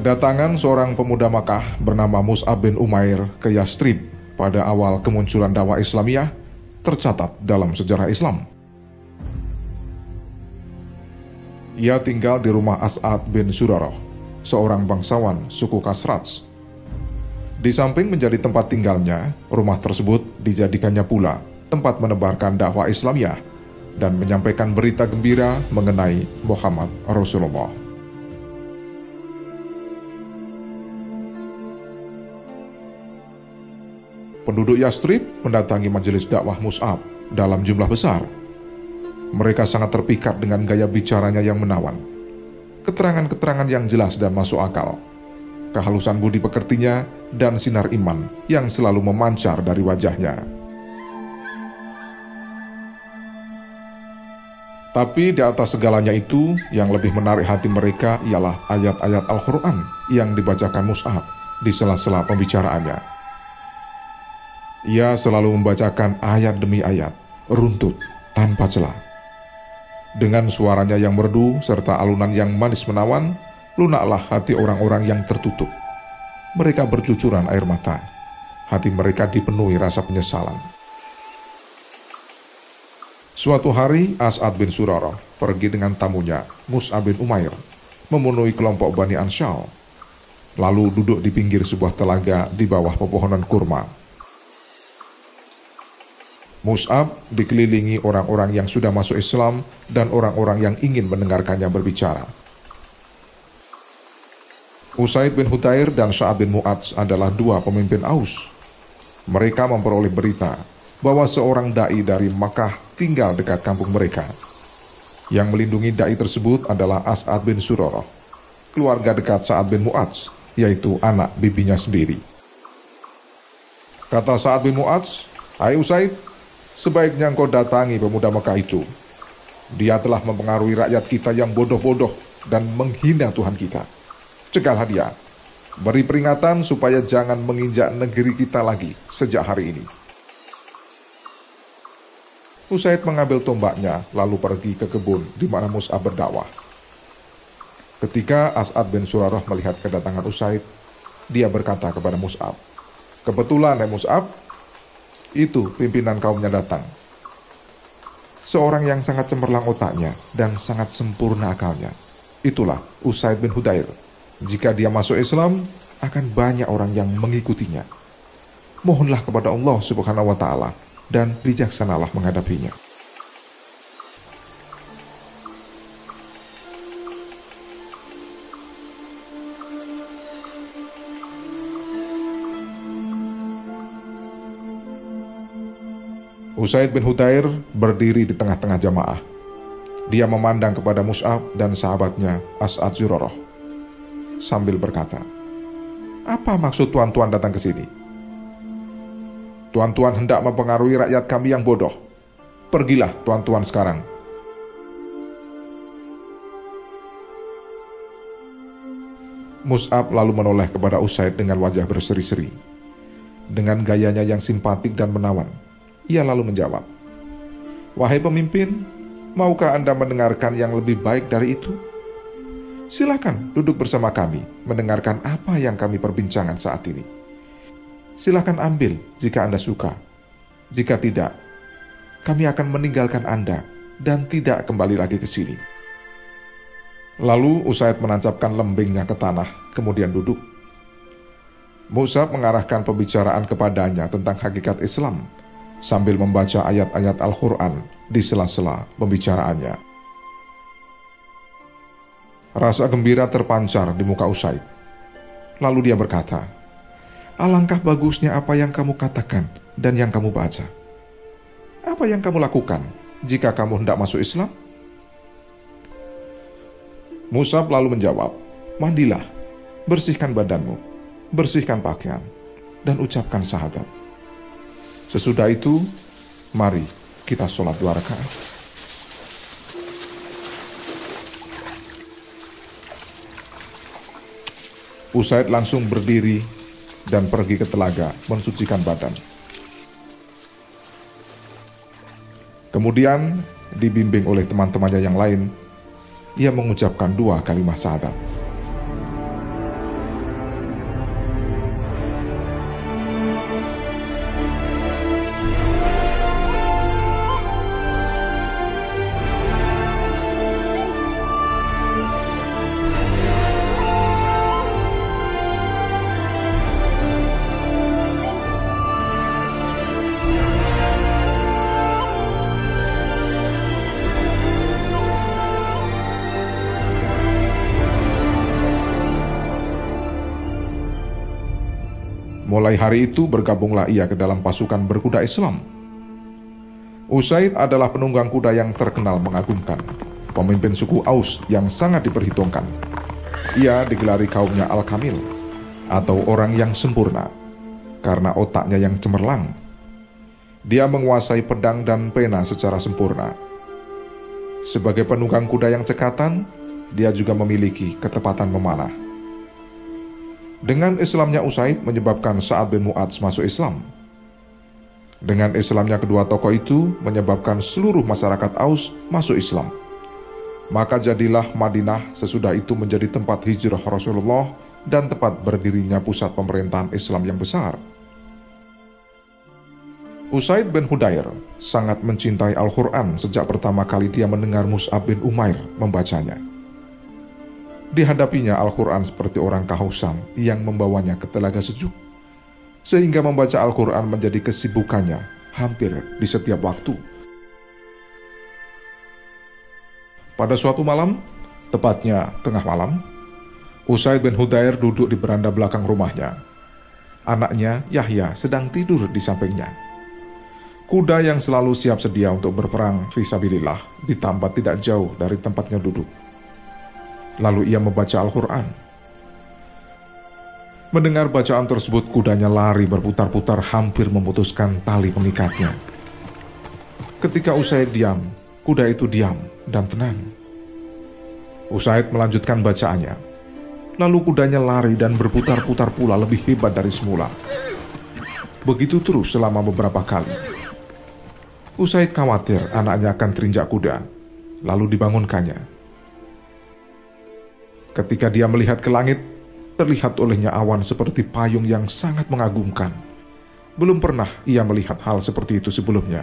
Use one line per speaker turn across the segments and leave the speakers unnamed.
Kedatangan seorang pemuda Makkah bernama Mus'ab bin Umair ke Yastrib pada awal kemunculan dakwah Islamiyah tercatat dalam sejarah Islam. Ia tinggal di rumah As'ad bin Surarah, seorang bangsawan suku Kasraj. Di samping menjadi tempat tinggalnya, rumah tersebut dijadikannya pula tempat menebarkan dakwah Islamiyah dan menyampaikan berita gembira mengenai Muhammad Rasulullah. Penduduk Yastrib mendatangi majelis dakwah Mus'ab dalam jumlah besar. Mereka sangat terpikat dengan gaya bicaranya yang menawan. Keterangan-keterangan yang jelas dan masuk akal. Kehalusan budi pekertinya dan sinar iman yang selalu memancar dari wajahnya. Tapi di atas segalanya itu, yang lebih menarik hati mereka ialah ayat-ayat Al-Quran yang dibacakan Mus'ab di sela-sela pembicaraannya. Ia selalu membacakan ayat demi ayat, runtut, tanpa celah. Dengan suaranya yang merdu serta alunan yang manis menawan, lunaklah hati orang-orang yang tertutup. Mereka bercucuran air mata. Hati mereka dipenuhi rasa penyesalan. Suatu hari As'ad bin Surarah pergi dengan tamunya Mus'ab bin Umair memenuhi kelompok Bani Ansyal lalu duduk di pinggir sebuah telaga di bawah pepohonan kurma. Mus'ab dikelilingi orang-orang yang sudah masuk Islam dan orang-orang yang ingin mendengarkannya berbicara. Usaid bin Hutair dan Sa'ad bin Mu'adz adalah dua pemimpin Aus. Mereka memperoleh berita bahwa seorang dai dari Makkah tinggal dekat kampung mereka. Yang melindungi dai tersebut adalah As'ad bin Suroroh, keluarga dekat Sa'ad bin Mu'adz, yaitu anak bibinya sendiri. Kata Sa'ad bin Mu'adz, Hai Usaid, sebaiknya engkau datangi pemuda Mekah itu. Dia telah mempengaruhi rakyat kita yang bodoh-bodoh dan menghina Tuhan kita. Cegahlah dia, beri peringatan supaya jangan menginjak negeri kita lagi sejak hari ini. Usaid mengambil tombaknya, lalu pergi ke kebun di mana Mus'ab berdakwah. Ketika As'ad bin Surarah melihat kedatangan Usaid, dia berkata kepada Mus'ab, Kebetulan ya Mus'ab, itu pimpinan kaumnya datang. Seorang yang sangat cemerlang otaknya dan sangat sempurna akalnya. Itulah Usaid bin Hudair. Jika dia masuk Islam, akan banyak orang yang mengikutinya. Mohonlah kepada Allah subhanahu wa ta'ala dan bijaksanalah menghadapinya. Usaid bin Hutair berdiri di tengah-tengah jamaah. Dia memandang kepada Mus'ab dan sahabatnya As'ad Zuroroh sambil berkata, Apa maksud tuan-tuan datang ke sini? Tuan-tuan hendak mempengaruhi rakyat kami yang bodoh. Pergilah tuan-tuan sekarang. Mus'ab lalu menoleh kepada Usaid dengan wajah berseri-seri. Dengan gayanya yang simpatik dan menawan, ia lalu menjawab, Wahai pemimpin, maukah Anda mendengarkan yang lebih baik dari itu? Silakan duduk bersama kami, mendengarkan apa yang kami perbincangan saat ini silahkan ambil jika Anda suka. Jika tidak, kami akan meninggalkan Anda dan tidak kembali lagi ke sini. Lalu Usaid menancapkan lembingnya ke tanah, kemudian duduk. Musa mengarahkan pembicaraan kepadanya tentang hakikat Islam sambil membaca ayat-ayat Al-Quran di sela-sela pembicaraannya. Rasa gembira terpancar di muka Usaid. Lalu dia berkata, Alangkah bagusnya apa yang kamu katakan dan yang kamu baca. Apa yang kamu lakukan jika kamu hendak masuk Islam? Musa lalu menjawab, Mandilah, bersihkan badanmu, bersihkan pakaian, dan ucapkan syahadat. Sesudah itu, mari kita sholat dua rakaat. Usaid langsung berdiri dan pergi ke telaga mensucikan badan. Kemudian, dibimbing oleh teman-temannya yang lain, ia mengucapkan dua kalimat syahadat. Mulai hari itu bergabunglah ia ke dalam pasukan berkuda Islam. Usaid adalah penunggang kuda yang terkenal mengagumkan, pemimpin suku Aus yang sangat diperhitungkan. Ia digelari kaumnya Al-Kamil, atau orang yang sempurna, karena otaknya yang cemerlang. Dia menguasai pedang dan pena secara sempurna. Sebagai penunggang kuda yang cekatan, dia juga memiliki ketepatan memanah. Dengan Islamnya Usaid menyebabkan Sa'ad bin Mu'adz masuk Islam. Dengan Islamnya kedua tokoh itu menyebabkan seluruh masyarakat Aus masuk Islam. Maka jadilah Madinah sesudah itu menjadi tempat hijrah Rasulullah dan tempat berdirinya pusat pemerintahan Islam yang besar. Usaid bin Hudair sangat mencintai Al-Quran sejak pertama kali dia mendengar Mus'ab bin Umair membacanya. Dihadapinya Al-Quran seperti orang kehausan yang membawanya ke telaga sejuk, sehingga membaca Al-Quran menjadi kesibukannya hampir di setiap waktu. Pada suatu malam, tepatnya tengah malam, Usaid bin Hudair duduk di beranda belakang rumahnya. Anaknya, Yahya, sedang tidur di sampingnya. Kuda yang selalu siap sedia untuk berperang visabilillah ditambah tidak jauh dari tempatnya duduk. Lalu ia membaca Al-Quran. Mendengar bacaan tersebut, kudanya lari berputar-putar hampir memutuskan tali pengikatnya. Ketika Usaid diam, kuda itu diam dan tenang. Usaid melanjutkan bacaannya. Lalu kudanya lari dan berputar-putar pula lebih hebat dari semula. Begitu terus selama beberapa kali. Usaid khawatir anaknya akan terinjak kuda, lalu dibangunkannya. Ketika dia melihat ke langit, terlihat olehnya awan seperti payung yang sangat mengagumkan. Belum pernah ia melihat hal seperti itu sebelumnya.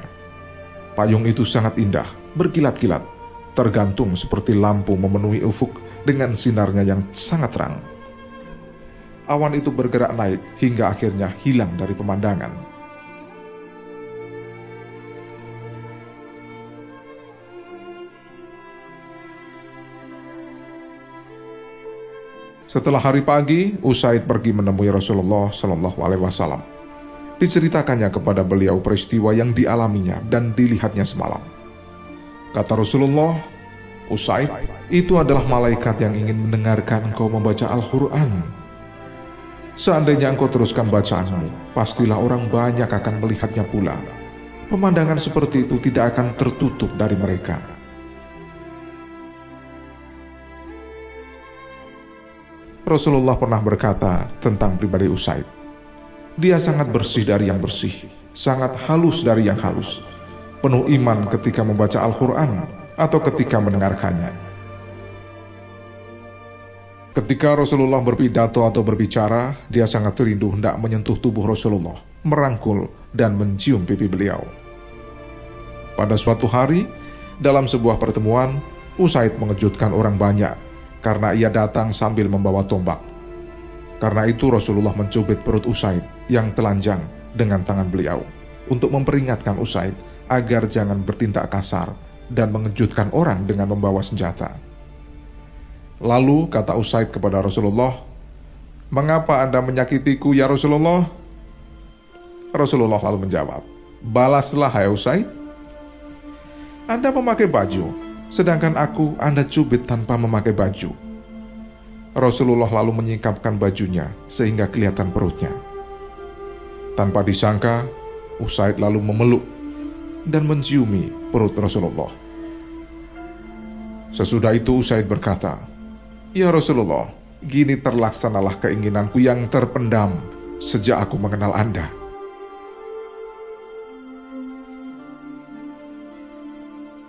Payung itu sangat indah, berkilat-kilat, tergantung seperti lampu memenuhi ufuk dengan sinarnya yang sangat terang. Awan itu bergerak naik hingga akhirnya hilang dari pemandangan. Setelah hari pagi, Usaid pergi menemui Rasulullah Shallallahu Alaihi Wasallam. Diceritakannya kepada beliau peristiwa yang dialaminya dan dilihatnya semalam. Kata Rasulullah, Usaid itu adalah malaikat yang ingin mendengarkan engkau membaca Al-Quran. Seandainya engkau teruskan bacaanmu, pastilah orang banyak akan melihatnya pula. Pemandangan seperti itu tidak akan tertutup dari mereka. Rasulullah pernah berkata tentang pribadi Usaid. Dia sangat bersih dari yang bersih, sangat halus dari yang halus, penuh iman ketika membaca Al-Quran atau ketika mendengarkannya. Ketika Rasulullah berpidato atau berbicara, dia sangat rindu hendak menyentuh tubuh Rasulullah, merangkul dan mencium pipi beliau. Pada suatu hari, dalam sebuah pertemuan, Usaid mengejutkan orang banyak karena ia datang sambil membawa tombak. Karena itu Rasulullah mencubit perut Usaid yang telanjang dengan tangan beliau untuk memperingatkan Usaid agar jangan bertindak kasar dan mengejutkan orang dengan membawa senjata. Lalu kata Usaid kepada Rasulullah, Mengapa Anda menyakitiku ya Rasulullah? Rasulullah lalu menjawab, Balaslah hai Usaid. Anda memakai baju, sedangkan aku Anda cubit tanpa memakai baju. Rasulullah lalu menyingkapkan bajunya sehingga kelihatan perutnya. Tanpa disangka, Usaid lalu memeluk dan menciumi perut Rasulullah. Sesudah itu Usaid berkata, Ya Rasulullah, gini terlaksanalah keinginanku yang terpendam sejak aku mengenal Anda.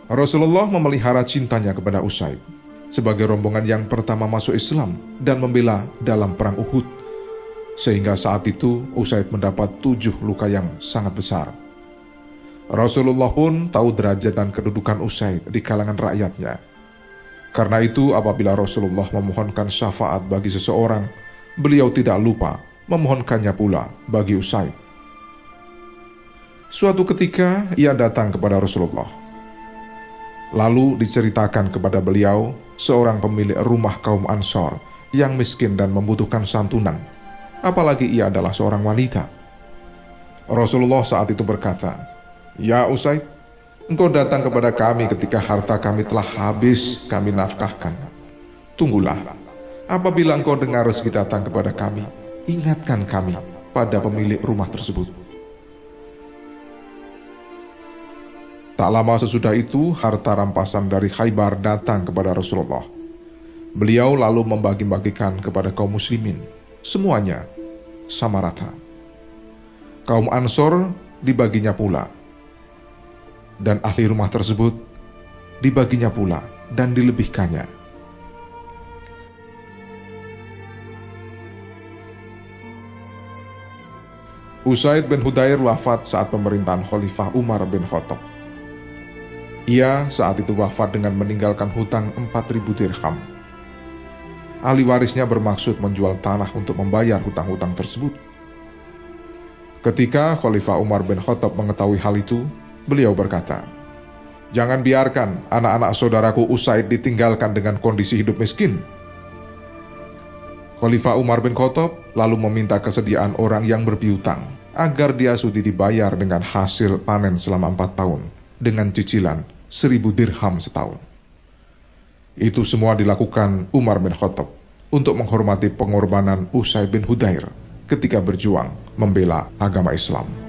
Rasulullah memelihara cintanya kepada Usaid sebagai rombongan yang pertama masuk Islam dan membela dalam perang Uhud. Sehingga saat itu Usaid mendapat tujuh luka yang sangat besar. Rasulullah pun tahu derajat dan kedudukan Usaid di kalangan rakyatnya. Karena itu apabila Rasulullah memohonkan syafaat bagi seseorang, beliau tidak lupa memohonkannya pula bagi Usaid. Suatu ketika ia datang kepada Rasulullah. Lalu diceritakan kepada beliau seorang pemilik rumah kaum Ansor yang miskin dan membutuhkan santunan. apalagi ia adalah seorang wanita. Rasulullah saat itu berkata, Ya Usaid, engkau datang kepada kami ketika harta kami telah habis kami nafkahkan. Tunggulah, apabila engkau dengar rezeki datang kepada kami, ingatkan kami pada pemilik rumah tersebut. Tak lama sesudah itu, harta rampasan dari Khaybar datang kepada Rasulullah. Beliau lalu membagi-bagikan kepada kaum muslimin. Semuanya sama rata. Kaum Ansor dibaginya pula. Dan ahli rumah tersebut dibaginya pula dan dilebihkannya. Usaid bin Hudair wafat saat pemerintahan Khalifah Umar bin Khattab. Ia saat itu wafat dengan meninggalkan hutang 4.000 dirham. Ahli warisnya bermaksud menjual tanah untuk membayar hutang-hutang tersebut. Ketika Khalifah Umar bin Khattab mengetahui hal itu, beliau berkata, Jangan biarkan anak-anak saudaraku Usaid ditinggalkan dengan kondisi hidup miskin. Khalifah Umar bin Khattab lalu meminta kesediaan orang yang berpiutang agar dia sudi dibayar dengan hasil panen selama empat tahun dengan cicilan seribu dirham setahun. Itu semua dilakukan Umar bin Khattab untuk menghormati pengorbanan Usai bin Hudair ketika berjuang membela agama Islam.